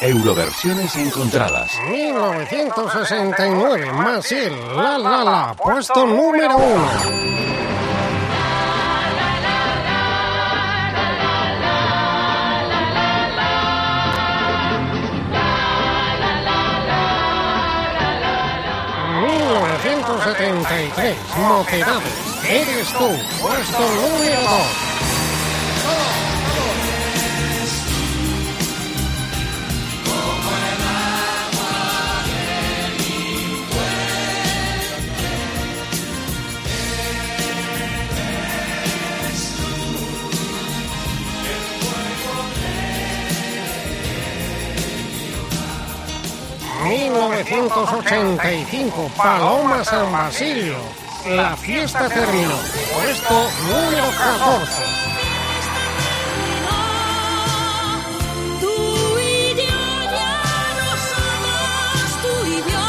Euroversiones encontradas. 1969, Masil, la la la, puesto número uno. ...1973, Mocedades, eres tú, puesto número dos. ...1985... Paloma San Basilio... ...la fiesta terminó... ...puesto número 14... Tú y yo ya no somos tú y yo.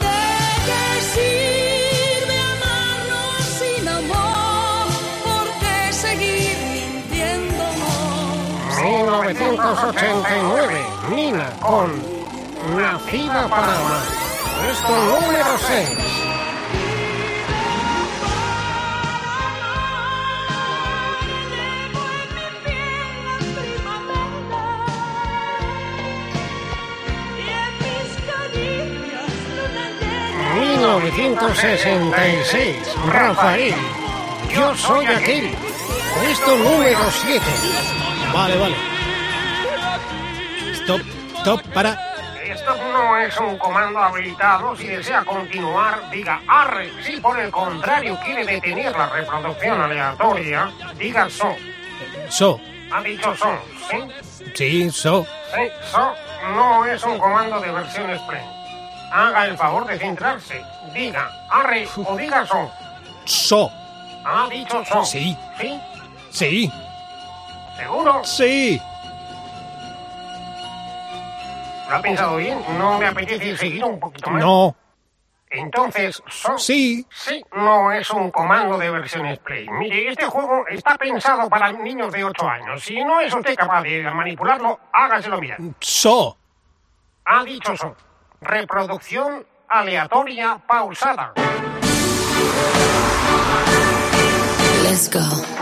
¿De qué sirve amarnos sin amor? ¿Por qué seguir mintiéndonos? 1989, Nina con Nacida para número 6. Y en mis caricias luna llena. 1966, Rafael. Yo soy aquel. Puesto número 7. Vale, vale. Stop, stop, para. Esto no es un comando habilitado. Si desea continuar, diga arre. Si por el contrario quiere detener la reproducción aleatoria, diga so. So. Ha dicho so, ¿sí? Sí, so. Sí, so no es un comando de versión express. Haga el favor de centrarse. Diga arre o diga so. So. Ha dicho so. Sí. ¿Sí? Sí. ¿Seguro? Sí. ¿Lo ha pensado bien? ¿No me apetece seguir un poquito más? No. Entonces, so Sí. Sí, no es un comando de versiones Play. Mire, este juego está pensado para niños de 8 años. Si no es usted capaz de manipularlo, hágaselo mirar. So. Ha dicho so. Reproducción aleatoria pausada. Let's go.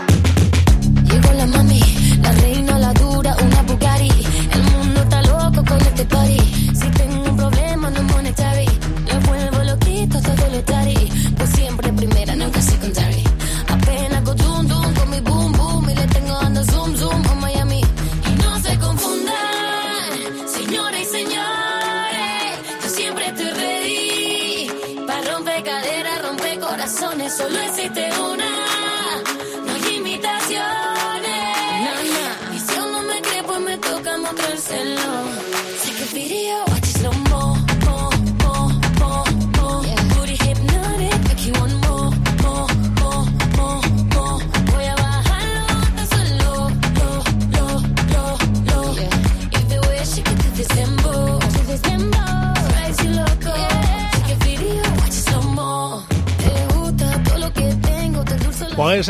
Loco con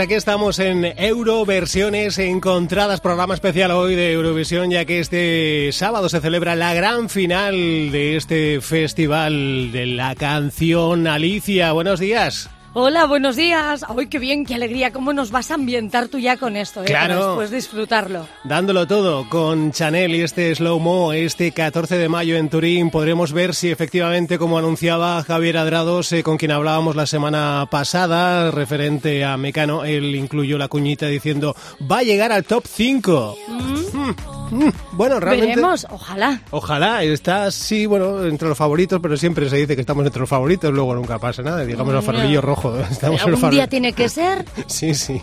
aquí estamos en Euroversiones encontradas, programa especial hoy de Eurovisión, ya que este sábado se celebra la gran final de este festival de la canción. Alicia, buenos días. Hola, buenos días. ¡Ay, qué bien, qué alegría! ¿Cómo nos vas a ambientar tú ya con esto? eh? Claro. Para después disfrutarlo. Dándolo todo con Chanel y este Slow Mo este 14 de mayo en Turín podremos ver si efectivamente, como anunciaba Javier Adrados, eh, con quien hablábamos la semana pasada, referente a Mecano, él incluyó la cuñita diciendo va a llegar al top 5. Mm, mm. Bueno, realmente... Veremos, ojalá. Ojalá, está sí, bueno, entre los favoritos, pero siempre se dice que estamos entre los favoritos, luego nunca pasa nada, digamos el farolillo rojo. Estamos en los Algún día farol- tiene que ser. Sí, sí.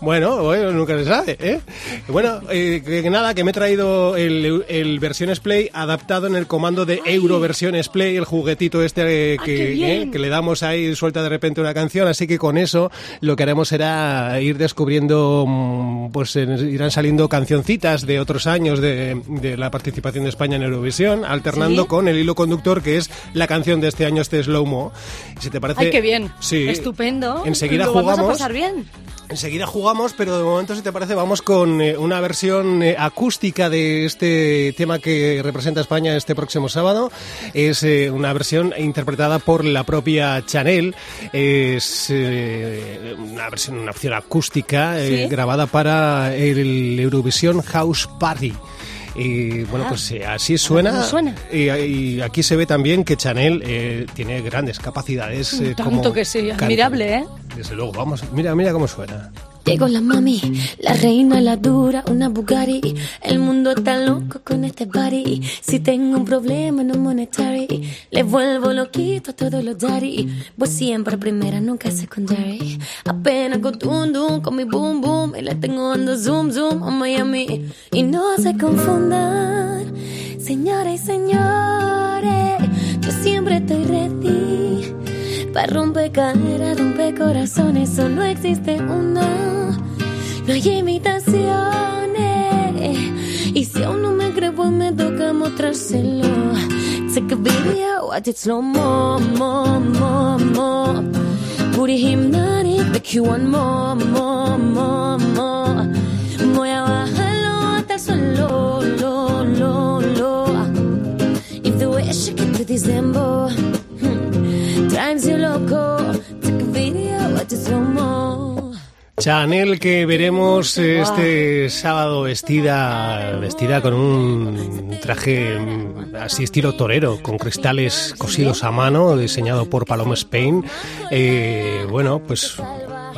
Bueno, bueno, nunca se sabe, ¿eh? Bueno, eh, que, nada, que me he traído el, el Versiones Play adaptado en el comando de Euro Versiones Play, el juguetito este eh, Ah, que, eh, que le damos ahí, suelta de repente una canción, así que con eso lo que haremos será ir descubriendo, mm, pues eh, irán saliendo cancioncitas de otros años de, de la participación de España en Eurovisión, alternando ¿Sí? con el hilo conductor que es la canción de este año, este Slow Mo. Si te parece... Ay, qué bien. Sí. Estupendo. Enseguida Lo jugamos. Vamos a pasar bien. Enseguida jugamos, pero de momento, si te parece, vamos con eh, una versión eh, acústica de este tema que representa España este próximo sábado. Es eh, una versión interpretada por la propia Chanel. Es una versión, una opción acústica Sí. grabada para el Eurovisión House Party. Y bueno, Ah. pues eh, así suena. ¿Cómo suena? Y, y aquí se ve también que Chanel eh, tiene grandes capacidades. eh, Tanto como que sí, admirable, ¿eh? Desde luego, vamos, mira, mira cómo suena. Llegó la mami, la reina, la dura, una Bugatti. El mundo está loco con este party. Si tengo un problema no monetary, le vuelvo loquito a todos los daddy. Voy siempre primera, nunca secondary. Apenas con dum, con mi boom boom. Y le tengo dando zoom zoom a Miami. Y no se confundan, señoras y señores. Yo siempre estoy ready. Para romper caderas, romper corazones, solo existe uno. No hay imitaciones. Y si aún no me cree, pues me toca mostrárselo. Take a video, watch it slow mo, mo, mo, mo. Booty hypnotic, make you want more, more, more, more. Voy a bajarlo hasta el suelo, lo, lo, lo. If the way I shake it to December drives you loco, take a video, watch it slow mo. Chanel que veremos este sábado vestida vestida con un traje así estilo torero con cristales cosidos a mano diseñado por Paloma Spain. Eh, bueno pues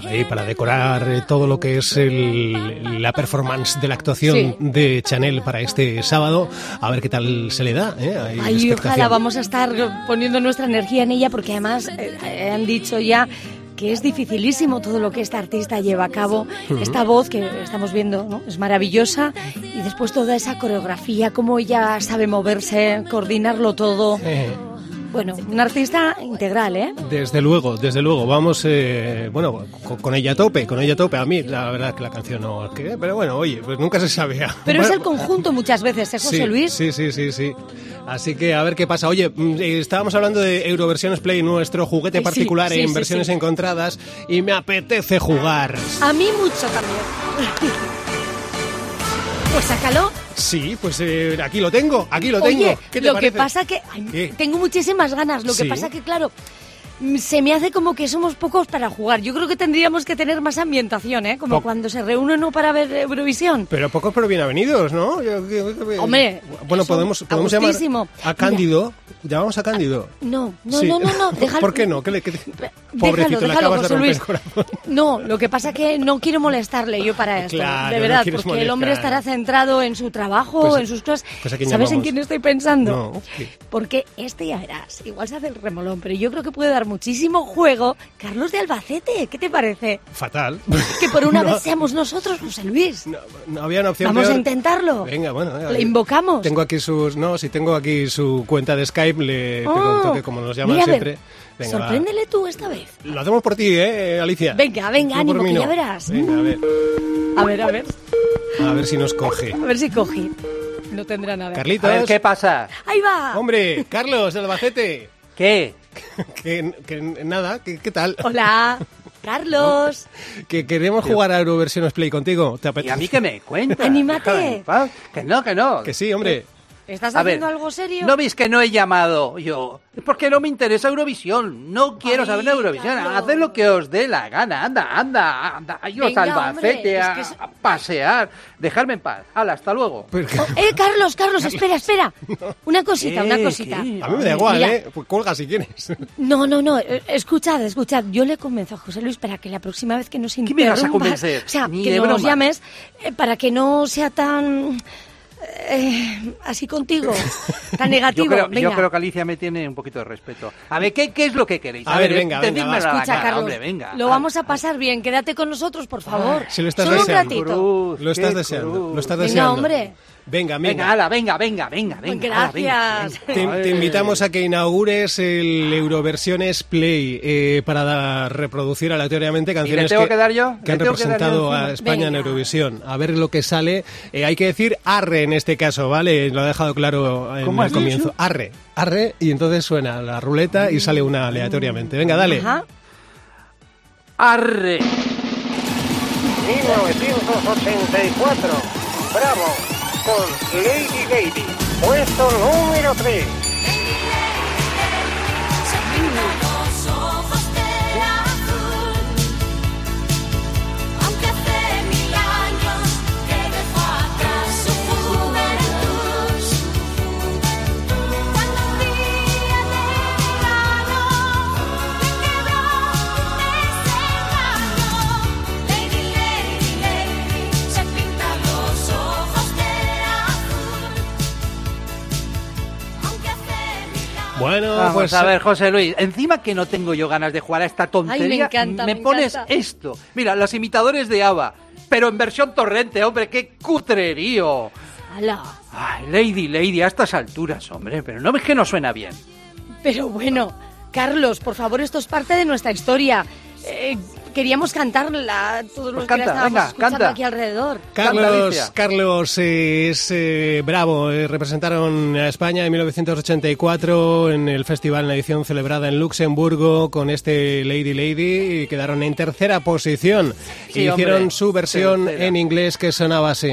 ahí para decorar eh, todo lo que es el- la performance de la actuación Sí. de Chanel para este sábado a ver qué tal se le da ¿eh? Hay Ay, ojalá vamos a estar poniendo nuestra energía en ella porque además eh, eh, han dicho ya que es dificilísimo todo lo que esta artista lleva a cabo. Esta voz que estamos viendo ¿no? es maravillosa y después toda esa coreografía, cómo ella sabe moverse, coordinarlo todo. Bueno, una artista integral, ¿eh? Desde luego, desde luego. Vamos, eh, bueno, con, con ella a tope, con ella a tope. A mí, la verdad que la canción no... que- pero bueno, oye, pues nunca se sabe. Pero es el conjunto muchas veces, ¿eh, José sí, Luis? Sí, sí, sí, sí. Así que a ver qué pasa. Oye, mm, eh, estábamos hablando de Euroversiones Play, nuestro juguete sí, particular sí, en sí, versiones sí. encontradas, y me apetece jugar. A mí mucho también. Pues sácalo. Sí, pues eh, aquí lo tengo, aquí lo tengo. Oye, ¿Qué te lo parece? que pasa que tengo muchísimas ganas. Lo que Sí. pasa que claro, se me hace como que somos pocos para jugar. Yo creo que tendríamos que tener más ambientación, ¿eh? Como Po- cuando se reúnen ¿no? para ver Eurovisión. Pero pocos pero bien avenidos, ¿no? Yo- yo- yo- Hombre, bueno, podemos, llamar a Cándido. Llamamos a Cándido. No, no, Sí. no, no, no, déjalo. ¿Por qué no? ¿Qué le, qué- Déjalo, Pobrecito, le déjalo, José Luis. No, lo que pasa que no quiero molestarle yo para esto, Claro, de verdad, porque el hombre estará centrado en su trabajo, Pues- en sus cosas. pues ¿a quién ¿Sabes en quién estoy pensando? No. Porque este ya verás, igual se hace el remolón, pero yo creo que puede dar muchísimo juego Carlos de Albacete. ¿Qué te parece? Fatal. Que por una No. vez seamos nosotros, José Luis. No, no había una opción Vamos a intentarlo. Venga, bueno. venga. Le invocamos. Tengo aquí sus... No, si tengo aquí su cuenta de Skype, le pego un Oh, toque como nos llaman mira, a ver, siempre. Venga, va. sorpréndele tú esta vez. Lo hacemos por ti, ¿eh, Alicia? Venga, venga, Tú ánimo, que no. ya verás. Venga, a ver. A ver, a ver, A ver si nos coge. a ver si coge. No tendrá nada. Carlitos. A ver, ¿qué pasa? Ahí va. Hombre, Carlos de Albacete. ¿Qué? que, que nada, que- ¿qué tal? Hola, Carlos. Que queremos jugar a Euroversiones Play contigo. ¿Te ¿Y apetece? a mí qué me cuentas? Anímate. Que no, que no. Que sí, hombre. ¿Estás A ver, haciendo algo serio? ¿No veis que no he llamado yo? Es porque no me interesa Eurovisión. No quiero Ay, saber de Eurovisión. Carlos. Haced lo que os dé la gana. Anda, anda, anda. Albacete hombre, a, es que es- a pasear. Dejadme en paz. Hala, hasta luego. Pero Oh, eh, Carlos, Carlos, espera, espera. Una cosita, una ¿Qué? cosita. ¿Qué? a mí me da igual, Mira. ¿eh? Pues colga si quieres. No, no, no. eh, Escuchad, escuchad. Yo le convenzo a José Luis para que la próxima vez que nos ¿Qué me vas a interrumpas- convencer? O sea, Ni que nos broma. llames eh, para que no sea tan... eh, así contigo, tan negativo. Yo creo, Venga. yo creo que Alicia me tiene un poquito de respeto. A ver, ¿qué, qué es lo que queréis? A ver, venga, venga, decídmelo va. a Escucha, cara, Carlos, hombre, venga. lo vamos a pasar bien. Quédate con nosotros, por favor. Si lo estás Solo un deseando. ratito. Cruz, Lo estás deseando. cruz. Lo estás Venga, deseando. hombre. Venga, Venga, venga. hala, venga, venga, venga, venga. venga, Gracias. venga. Te, te invitamos a que inaugures el Euroversiones Play eh, para reproducir aleatoriamente canciones tengo que, que dar yo? que han ¿Le tengo que dar yo representado a? España en. Eurovisión. A ver lo que sale. Eh, hay que decir arre en este caso, ¿vale? Lo ha dejado claro en ¿Cómo el comienzo. dicho? Arre, arre, y entonces suena la ruleta y sale una aleatoriamente. Venga, dale. Ajá. Arre. 1984. Bravo. Con Lady Lady. Puesto número 3. Bueno, Vamos pues a ver, José Luis, encima que no tengo yo ganas de jugar a esta tontería, encanta, me pones encanta. esto. Mira, los imitadores de ABBA, pero en versión torrente, hombre, qué cutrerío. ¡Hala! Ay, Lady, Lady, a estas alturas, hombre, pero no es que no suena bien. Pero bueno, Carlos, por favor, esto es parte de nuestra historia. Eh, queríamos cantarla a todos los Pues que la canta, estábamos venga, escuchando canta. aquí alrededor. Canta, Carlos. Carlos es eh, bravo. eh, representaron a España en 1984 en el festival, en la edición celebrada en Luxemburgo con este Lady Lady y quedaron en tercera posición. Sí, y hicieron hombre, su versión tercera. en inglés que sonaba así.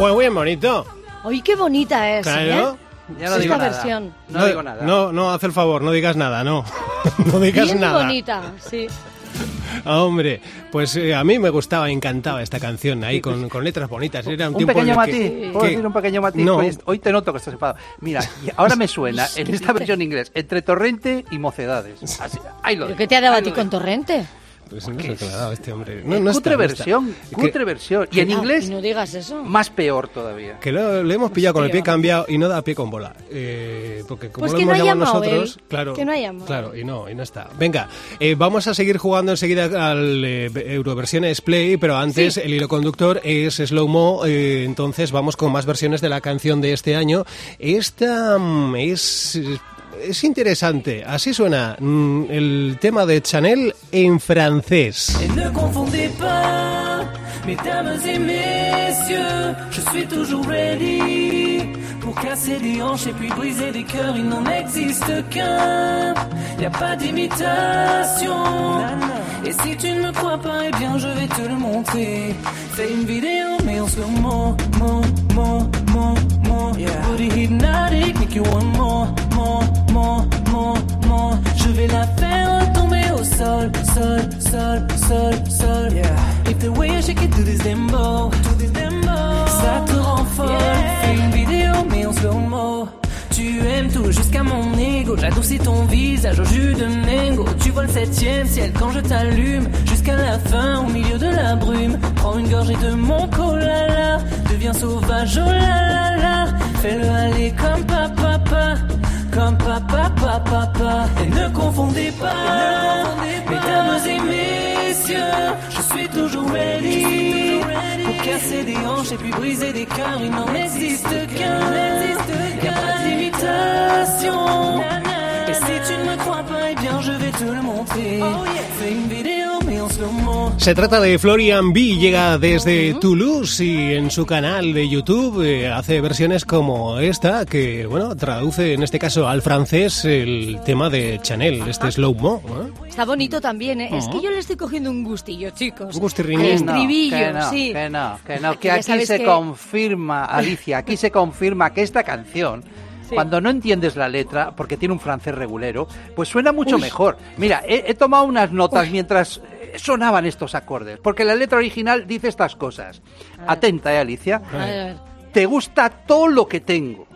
Pues bien bonito. ¡Ay, qué bonita es! Claro. ¿eh? Ya no Esta digo nada. versión. No, digo nada. No, no, haz el favor, no digas nada, no. no digas Bien nada. bonita, sí. Ah, Hombre, pues eh, a mí me gustaba, encantaba esta canción ahí con, con letras bonitas. Era un, Un tiempo en pequeño que- matiz, ¿puedo que- decir un pequeño matiz? No. Pues hoy te noto que estás enfadado. Mira, y ahora me suena en esta versión inglés entre torrente y mocedades. Así, ahí lo ¿Pero qué te ha dado a ti con. Torrente? Pues no le ha este hombre. Eh, No, no cutre está, no está. versión, Que- cutre versión. Y en Ah, inglés, no digas eso. más peor todavía. Que lo, lo hemos pillado con el pie cambiado y no da pie con bola. Eh, porque como Pues lo hemos no llamado llamado nosotros, él, claro, que no ha llamado. claro, y no, y no está. Venga, eh, vamos a seguir jugando enseguida al eh, Euroversiones Play, pero antes el hilo conductor es Slow Mo, eh, entonces vamos con más versiones de la canción de este año. Esta mm, es es interesante, así suena mm, el tema de Chanel en francés. Et ne confondez pas, mesdames et messieurs, je suis toujours ready pour casser des hanches et puis briser des cœurs. Il n'en existe qu'un, y a pas d'imitation. Et si tu ne me crois pas, eh bien je vais te le montrer. Fais une vidéo, mais en slow mo, mo, mo, mo, mo. Body hypnotic, make you want more, more, more, more. Je vais la faire tomber au sol, sol, sol, sol, sol. If the way I shake it to this dembo, to this dembo, ça te rend folle. Fais une vidéo, mais en slow mo. Tu aimes tout jusqu'à mon ego. J'adoucis ton visage au jus de mango. Tu vois le septième ciel quand je t'allume. Jusqu'à la fin, au milieu de la brume. Prends une gorgée de mon colala. Deviens sauvage, oh la la la. Fais-le aller comme papa, papa. Comme papa, papa, papa. Et ne confondez pas, mesdames et messieurs. Je suis toujours ready pour casser des hanches et puis briser des cœurs. Il n'en existe qu'un, y a pas d'imitation. Et si tu ne me crois pas, eh bien je vais te le montrer. Fais une vidéo, Se trata de Florian B, llega desde Toulouse y en su canal de YouTube eh, hace versiones como esta, que bueno, traduce en este caso al francés el tema de Chanel, este slow mo. ¿eh? Está bonito también, ¿eh? Es que yo le estoy cogiendo un gustillo, chicos. Un gustirrinín. Que estribillo, que no, sí. que no, que no, que aquí se que- confirma, Alicia, aquí se confirma que esta canción cuando no entiendes la letra, porque tiene un francés regulero, pues suena mucho mejor. Mira, he, he tomado unas notas mientras eh, sonaban estos acordes, porque la letra original dice estas cosas. Atenta, ¿eh, Alicia? A ver, a ver. Te gusta todo lo que tengo.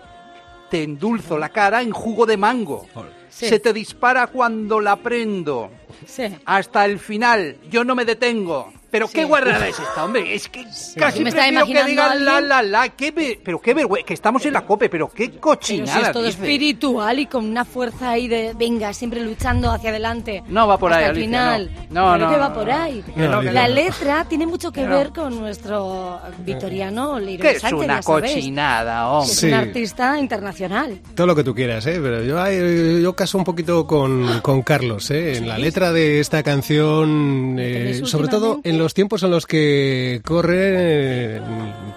Te endulzo la cara en jugo de mango. Sí. Se te dispara cuando la prendo. Sí. Hasta el final. Yo no me detengo. Pero qué guarrada es esta, hombre. Es que casi Me está prefiero que imaginando digan la, alguien- la, la. Qué ve- pero qué vergüenza. Que estamos en la cope, pero qué Pero cochinada. si es todo dice. espiritual y con una fuerza ahí de, venga, siempre luchando hacia adelante. No va por hasta ahí, el Alicia, final. no. No, Claro no, que va no, por no. ahí. No, la no. letra tiene mucho que No. ver con nuestro victoriano Leiro Que es Sánchez, una ya sabéis, cochinada, hombre. es Sí. un artista internacional. Todo lo que tú quieras, ¿eh? pero yo, ay, yo caso un poquito con, con Carlos. ¿eh? En la letra de esta canción, eh, ¿Ves sobre todo últimamente? en los tiempos en los que corre,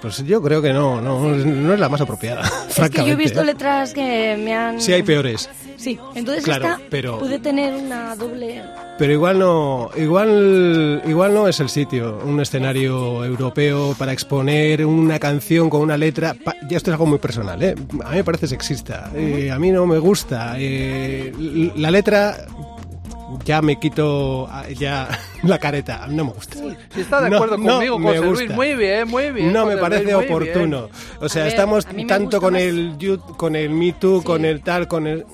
pues yo creo que no, no, no es la más apropiada, Es que francamente. yo he visto ¿eh? letras que me han... Sí hay peores, Sí, entonces Claro, esta pero- puede tener una doble... pero igual no, igual, igual no es el sitio, un escenario europeo para exponer una canción con una letra. pa- ya esto es algo muy personal, ¿eh? A mí me parece sexista, eh, a mí no me gusta. eh, la letra ya me quito ah, ya la careta, no me gusta. Si está de No, acuerdo no conmigo, me José Luis, gusta. muy bien, muy bien. No me parece Luis, oportuno. bien. O sea, ver, estamos me tanto con más- el you- con el Me Too, con el tal, con el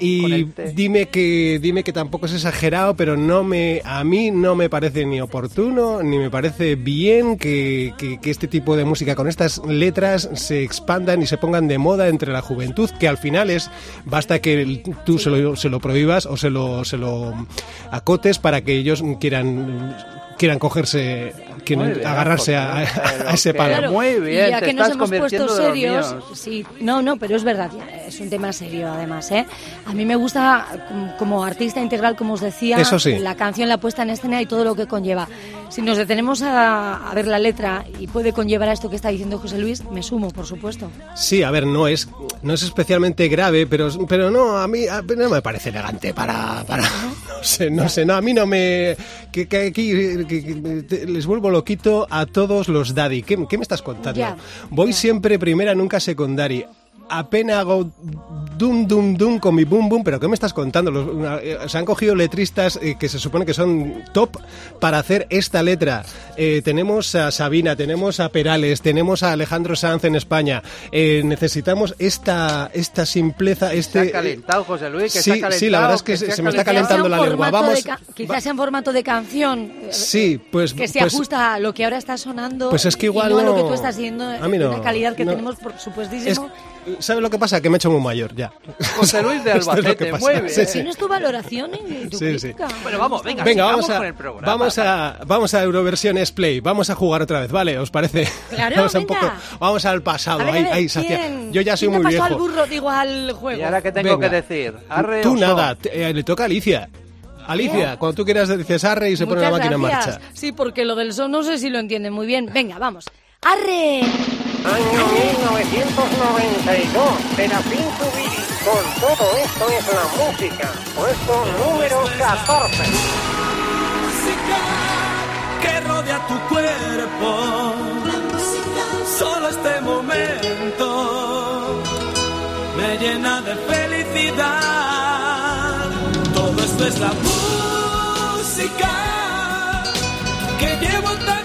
y dime que dime que tampoco es exagerado, pero no me a mí no me parece ni oportuno ni me parece bien que, que- que este tipo de música con estas letras se expandan y se pongan de moda entre la juventud, que al final es basta que tú se, lo, se lo prohíbas o se lo se lo acotes para que ellos quieran quieran cogerse bien, agarrarse a, ese palo. Claro, muy bien, y ya te que nos hemos puesto serios, sí, no, no, pero es verdad, es un tema serio además, ¿eh? A mí me gusta como, como artista integral, como os decía, Eso sí. la canción, la puesta en escena y todo lo que conlleva. Si nos detenemos a, a ver la letra y puede conllevar a esto que está diciendo José Luis, me sumo, por supuesto. Sí, a ver, no es, no es especialmente grave, pero, pero no, a mí a- no me parece elegante para, para no sé, no sé, no, a mí no me, que, que les vuelvo loquito a todos los daddy. ¿Qué, qué me estás contando? Ya, Voy ya. siempre primera, nunca secondary. Apenas hago dum dum dum con mi boom boom, pero ¿qué me estás contando? Los- eh, se han cogido letristas eh, que se supone que son top para hacer esta letra. Eh, tenemos a Sabina, tenemos a Perales, tenemos a Alejandro Sanz en España. Eh, necesitamos esta esta simpleza, Se este ha calentado, José Luis, que sí, se ha calentado. sí, la verdad es que se se- se me está calentando la lengua. Vamos, va- quizás sea en formato de canción. Sí, pues que se pues- ajusta a lo que ahora está sonando Pues es que igual y no, a lo que tú estás diciendo a mí no, calidad que no. tenemos por es- supuestísimo. ¿Sabes lo que pasa? Que me he hecho muy mayor ya. José Luis de Esto es lo que Albacete, pasa. muy bien. Sí, sí. Tienes tu valoración y tu Sí. Bueno, vamos, venga, vamos a, con el programa. vamos a vamos a Euroversiones Play, vamos a jugar otra vez, ¿vale? ¿Os parece? Claro, vamos, a un venga. poco, vamos al pasado, A ver, a ahí, ahí, Sacia. ¿quién- Yo ya soy muy viejo. al burro, digo, al juego? ¿Y ahora qué tengo Venga. que decir? Arre Tú nada, te- eh, le toca a Alicia. Alicia, cuando tú quieras dices arre y se pone la máquina en marcha. Sí, porque lo del son no sé si lo entienden muy bien. Venga, vamos. ¡Arre! Año 1992, Serafín Zubiri. Con todo esto es la música. Puesto número 14. música que rodea tu cuerpo. Solo este momento me llena de felicidad. Todo esto es la música que llevo tan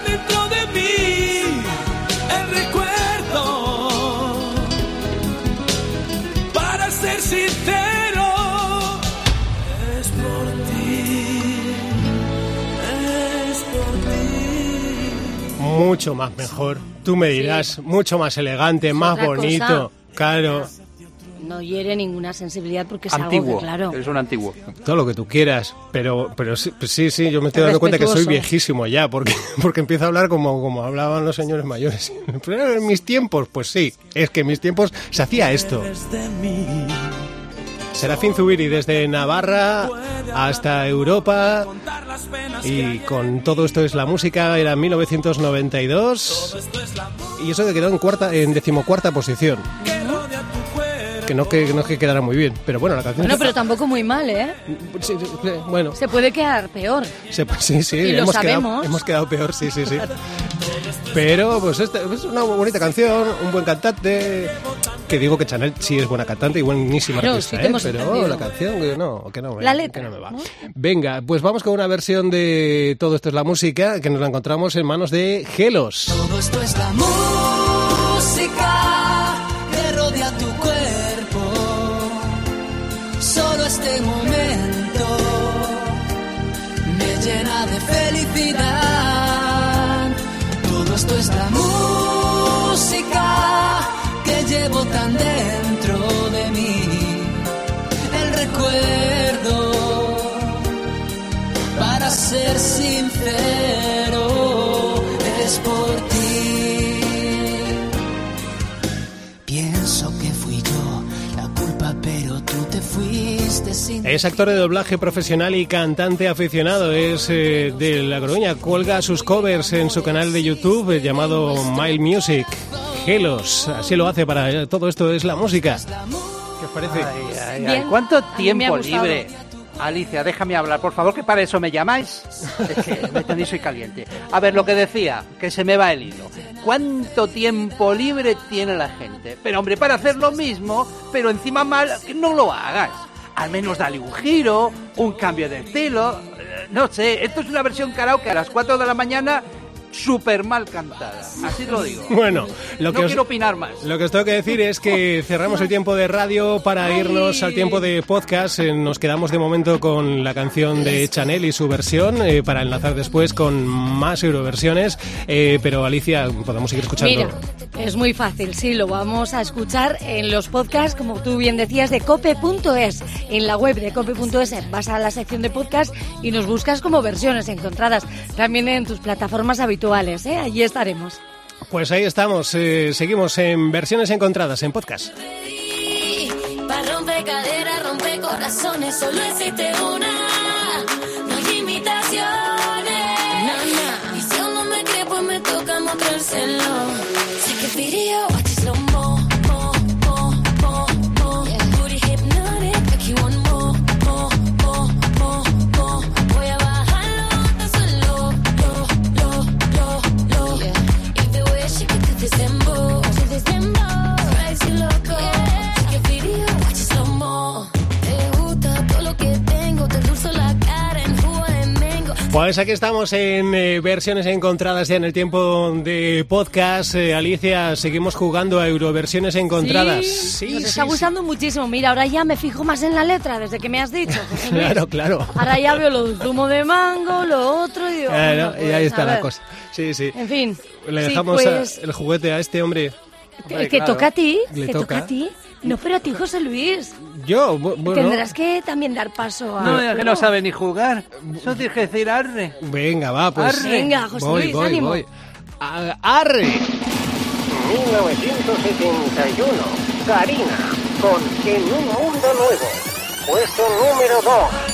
Mucho más mejor. Tú me dirás, mucho más elegante, más bonito. cosa. Claro, No hiere ninguna sensibilidad porque es algo Antiguo, que, claro. es un antiguo. todo lo que tú quieras, pero pero sí, pues sí, sí, yo me estoy dando cuenta que soy viejísimo ya, porque porque empiezo a hablar como como hablaban los señores mayores. Pero en mis tiempos, pues sí, es que en mis tiempos se hacía esto. Desde mí. Serafín Zubiri desde Navarra hasta Europa y con todo esto es la música era 1992 Esto es la música y eso que quedó en cuarta en decimocuarta posición. Que que no que no es que quedara muy bien, pero bueno, la canción Bueno, pero tampoco muy mal, ¿eh? Sí, sí, sí, bueno, Se puede quedar peor. se- sí, sí, Y lo hemos quedado, sabemos. hemos quedado peor, sí, sí, sí. Pero pues esta es una bonita canción, un buen cantante, que digo que Chanel sí es buena cantante y buenísima Claro, artista, sí te ¿eh? hemos pero entendido. la canción que no, que no me, La que letra, no me va. ¿no? Venga, pues vamos con una versión de Todo esto es la música, que nos la encontramos en manos de Gelos. Todo esto es la música llevo tan dentro de mí. El recuerdo para ser sincero, es por ti. Pienso que fui yo la culpa, pero tú te fuiste sin. Es actor de doblaje profesional y cantante aficionado. Es eh, de La Coruña. Cuelga sus covers en su canal de YouTube llamado Mile Music. Gelos. Así lo hace para eh, todo esto es la música. ¿Qué os parece? Ay, ay, ay. ¿Cuánto tiempo libre? Alicia, déjame hablar, por favor, que para eso me llamáis. Es que me tenéis soy caliente. A ver, lo que decía, que se me va el hilo. ¿Cuánto tiempo libre tiene la gente? Pero hombre, para hacer lo mismo, pero encima mal, que no lo hagas. Al menos dale un giro, un cambio de estilo. eh, No sé, esto es una versión karaoke a las 4 de la mañana, súper mal cantada. Así lo digo. Bueno, lo no que os- quiero opinar más. Lo que os tengo que decir es que cerramos el tiempo de radio para irnos al tiempo de podcast. Eh, Nos quedamos de momento con la canción de Chanel y su versión eh, para enlazar después con más euroversiones. Eh, pero Alicia, podemos seguir escuchando. Mira, es muy fácil, sí, lo vamos a escuchar en los podcasts, como tú bien decías, de cope.es. En la web de cope.es vas a la sección de podcast y nos buscas como versiones encontradas. También en tus plataformas habituales, ¿eh? Allí estaremos. Pues ahí estamos. eh, seguimos en versiones encontradas en podcast. Para romper caderas, romper corazones, solo existe una. No hay imitaciones. Y si aún no me cree, pues me toca mostrárselo. Pues aquí estamos en eh, versiones encontradas ya en el tiempo de podcast. Eh, Alicia, seguimos jugando a Euroversiones encontradas. Sí, nos está gustando muchísimo. Mira, ahora ya me fijo más en la letra desde que me has dicho. José Luis. Claro, claro. Ahora ya veo lo del zumo de mango, lo otro y digo, Claro, y ahí pues, está la cosa. Sí, sí. En fin. Le sí, dejamos a- pues, el juguete a este hombre. Te- que toca a ti, Le te toca. toca. a ti. No, pero a ti, José Luis. Yo, bu- bueno. Tendrás que también dar paso a... No, es que no sabe ni jugar. Eso tienes que decir arre. Venga, va, pues. Arre. Venga, José voy, Luis, voy, ánimo. voy. ¡Arre! 1971. Karina, con En un mundo nuevo. Puesto número 2.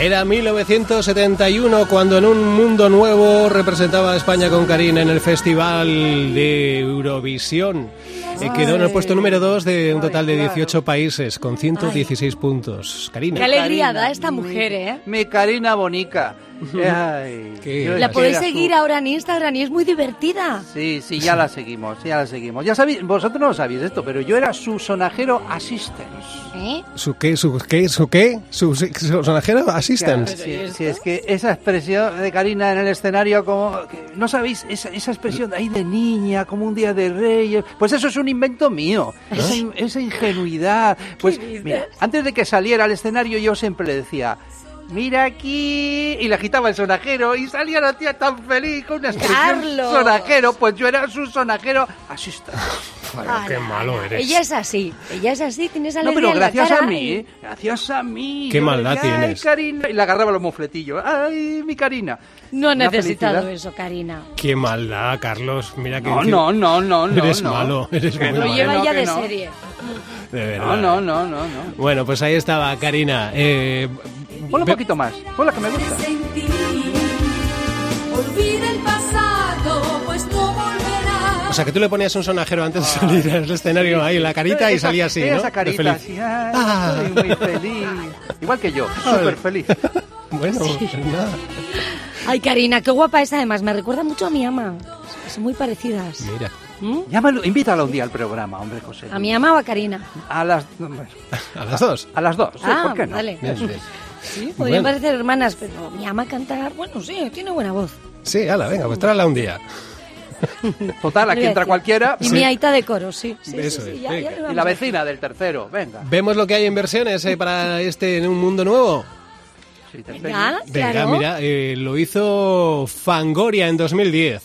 Era 1971 cuando en un mundo nuevo representaba a España con Karina en el Festival de Eurovisión. Eh, quedó en el puesto número 2 de un total de 18 países con 116 puntos. Qué Karina. alegría Karina, da esta mi- mujer, ¿eh? Mi Karina Bonica. Ay, Qué- La podéis seguir ahora en Instagram y es muy divertida. Sí, sí, ya la seguimos, ya la seguimos. Ya sabéis, vosotros no sabéis esto, pero yo era su sonajero assistant. ¿Eh? ¿Su qué? ¿Su qué? ¿Su qué? ¿Su, su sonajero assistant? Sí, sí, es que esa expresión de Karina en el escenario, como. que- ¿No sabéis? Esa, esa expresión ahí de niña, como un día de reyes. Pues eso es un invento mío. Esa, esa ingenuidad. Pues mira, antes de que saliera al escenario, yo siempre le decía. Mira aquí y le agitaba el sonajero y salía la tía tan feliz con una expresión Carlos. sonajero, pues yo era su sonajero assistant. Ala, qué malo eres. Ella es así, ella es así, tienes No, alegría pero en la gracias cara a mí, y- ¿eh? gracias a mí. Qué Yo maldad decía, "Ay, tienes". Karina", Y le agarraba los mofletillos. ¡Ay, mi Karina! No ha Una necesitado felicidad. eso, Karina. Qué maldad, Carlos. Mira que No, no, no, no, no. Eres no. malo, eres Que muy Lo malo. lleva no, ya de no. serie. De verdad. No, no, no, no, no. Bueno, pues ahí estaba Karina. Eh, Ponla un poquito más. Ponla que me gusta. Olvida el pasado, pues no volverá. O sea, que tú le ponías un sonajero antes de salir al escenario ahí en la carita y salía así, ¿no? Esa carita feliz. así. ay, Ah. Estoy muy feliz. Igual que yo, súper feliz. Bueno, pues nada. Ay, Karina, qué guapa es además. Me recuerda mucho a mi ama. Son muy parecidas. Mira. ¿Mm? Llámalo, invítala un día al programa, hombre, José. ¿A mi ama o a Karina? A las, A las dos. a las dos, sí, ah, ¿por qué no? vale. Bien, bien. Sí, podrían Bueno. parecer hermanas, pero mi ama cantar, bueno, sí, tiene buena voz. Sí, ala, venga, pues tráela un día. Total, aquí entra cualquiera. Y mi aita de coro, sí. sí, sí, Eso sí, es, ya- venga. ya lo Y la vecina del tercero, venga. Vemos lo que hay en versiones eh, para este en un mundo nuevo. Sí, te Venga, Venga, claro. mira, eh, lo hizo Fangoria en 2010.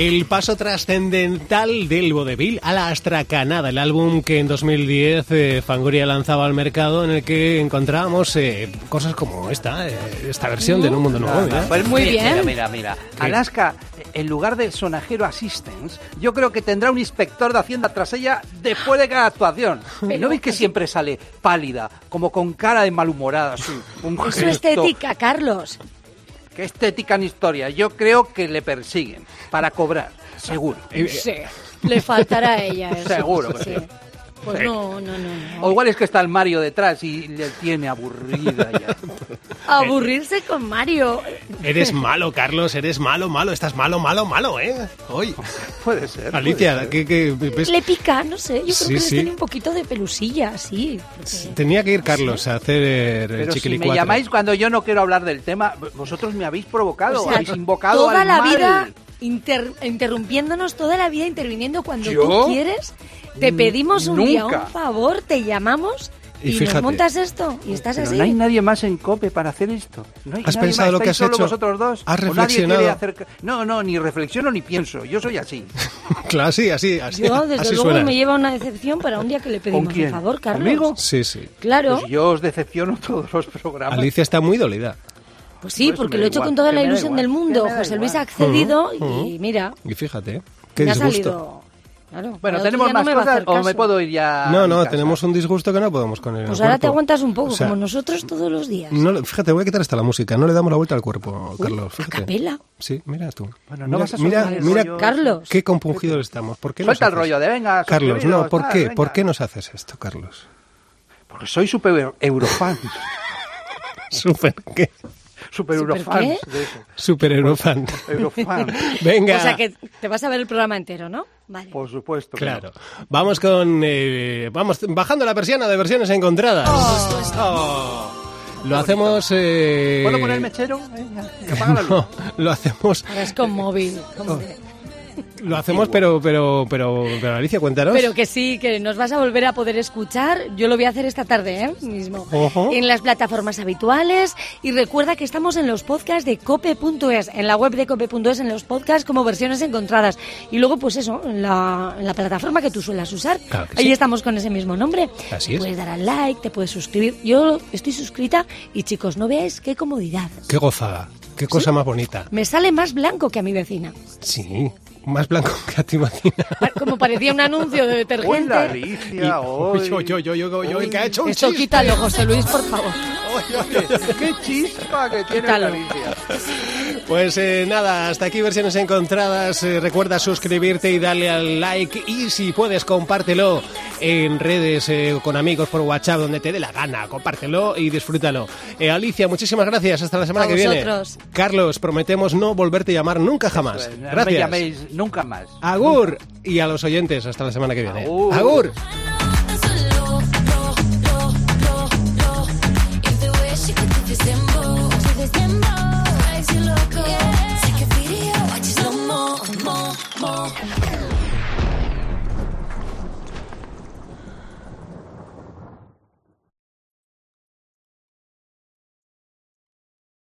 El paso trascendental del vodevil a la astracanada, el álbum que en 2010 eh, Fangoria lanzaba al mercado en el que encontrábamos eh, cosas como esta, eh, esta versión de En un mundo nuevo. mira. Pues Muy mira, bien. Mira, mira, mira. Alaska, en lugar del sonajero assistance, yo creo que tendrá un inspector de Hacienda tras ella después de cada actuación. ¿No veis que siempre sale pálida, como con cara de malhumorada? así, un Es su estética, Carlos. ¿Qué estética en historia? Yo creo que le persiguen para cobrar, seguro. Sí, le faltará a ella eso. Seguro que sí. sí. Pues no, no, no. no. O igual es que está el Mario detrás y le tiene aburrida ya. Aburrirse con Mario. Eres malo, Carlos, eres malo, malo, estás malo, malo, malo, ¿eh? Hoy. Puede ser. Alicia, puede ser. ¿qué, qué ves? Le pica, no sé. Yo creo Sí, que sí. tiene un poquito de pelusilla, sí. porque- Tenía que ir Carlos a hacer el Pero si me llamáis cuando yo no quiero hablar del tema, vosotros me habéis provocado, O sea, habéis invocado toda al la mal. vida inter- interrumpiéndonos, toda la vida interviniendo cuando ¿Yo? tú quieres. Te pedimos un día un favor, te llamamos Y y, fíjate. nos montas esto y estás Pero así. no hay nadie más en COPE para hacer esto. No hay ¿Has nadie pensado más. lo que ¿Estáis has solo hecho? vosotros dos? ¿Has ¿O nadie reflexionado? quiere hacer- No, no, ni reflexiono ni pienso. Yo soy así. Claro, así, así, así. Yo, desde así luego, suena. me lleva una decepción para un día que le pedimos quién? un favor, Carlos. ¿Conmigo? Sí, sí. Claro. Pues yo os decepciono todos los programas. Alicia está muy dolida. Pues sí, Pues porque lo he hecho igual, con toda la ilusión del mundo. José Luis ha accedido y mira, Y fíjate, qué me ha disgusto. salido. Claro, Bueno, ¿tenemos no más a cosas hacer o me puedo ir ya No, no, tenemos un disgusto que no podemos con él. Pues ahora te aguantas un poco, como nosotros todos los días. No, le- fíjate, voy a quitar hasta la música. No le damos la vuelta al cuerpo, Uy, Carlos. a capela. Sí, mira tú. Bueno, no mira, vas a mira, mira rollo. Carlos. qué compungidos estamos. ¿Por qué Suelta el rollo de venga, Carlos, no, ¿por tal, qué? venga. ¿Por qué nos haces esto, Carlos? Porque soy super eurofan. Super, ¿qué? Super ¿Super eurofan. qué? de eso. Super eurofan. Eurofan. Venga. O sea que te vas a ver el programa entero, ¿no? Vale. Por supuesto. Claro. Vamos con. eh, vamos bajando la persiana de versiones encontradas. Oh. Lo hacemos. eh. ¿Puedo poner el mechero? Venga, que apaga la luz. No, lo hacemos, Ahora es con móvil. como que- lo hacemos, pero, pero, pero, pero Alicia, cuéntanos. Pero que sí, que nos vas a volver a poder escuchar. Yo lo voy a hacer esta tarde, ¿eh? Mismo. Ojo. En las plataformas habituales. Y recuerda que estamos en los podcasts de cope.es, en la web de cope.es, en los podcasts como versiones encontradas. Y luego, pues eso, en la, en la plataforma que tú suelas usar. Claro que Ahí sí. estamos con ese mismo nombre. Así es. Puedes dar al like, te puedes suscribir. Yo estoy suscrita y chicos, no veáis qué comodidad. Qué gozada. Qué cosa más bonita. Me sale más blanco que a mi vecina. Sí. Más blanco que a ti, Martina. Como parecía un anuncio de detergente. Hola, Alicia. hoy. Uy, uy, uy, uy, uy, uy, que ha hecho un Esto chiste. quítalo, José Luis, por favor. Qué chispa que tiene Quítalo. la Alicia. Pues eh, nada, hasta aquí versiones encontradas. Eh, recuerda suscribirte y darle al like. Y si puedes, compártelo en redes eh, con amigos por WhatsApp, donde te dé la gana. Compártelo y disfrútalo. Eh, Alicia, muchísimas gracias. Hasta la semana A que viene. vosotros. Carlos, prometemos no volverte a llamar nunca jamás. No me Gracias. llaméis nunca más. Agur. Y a los oyentes, hasta la semana que viene. Agur. Agur.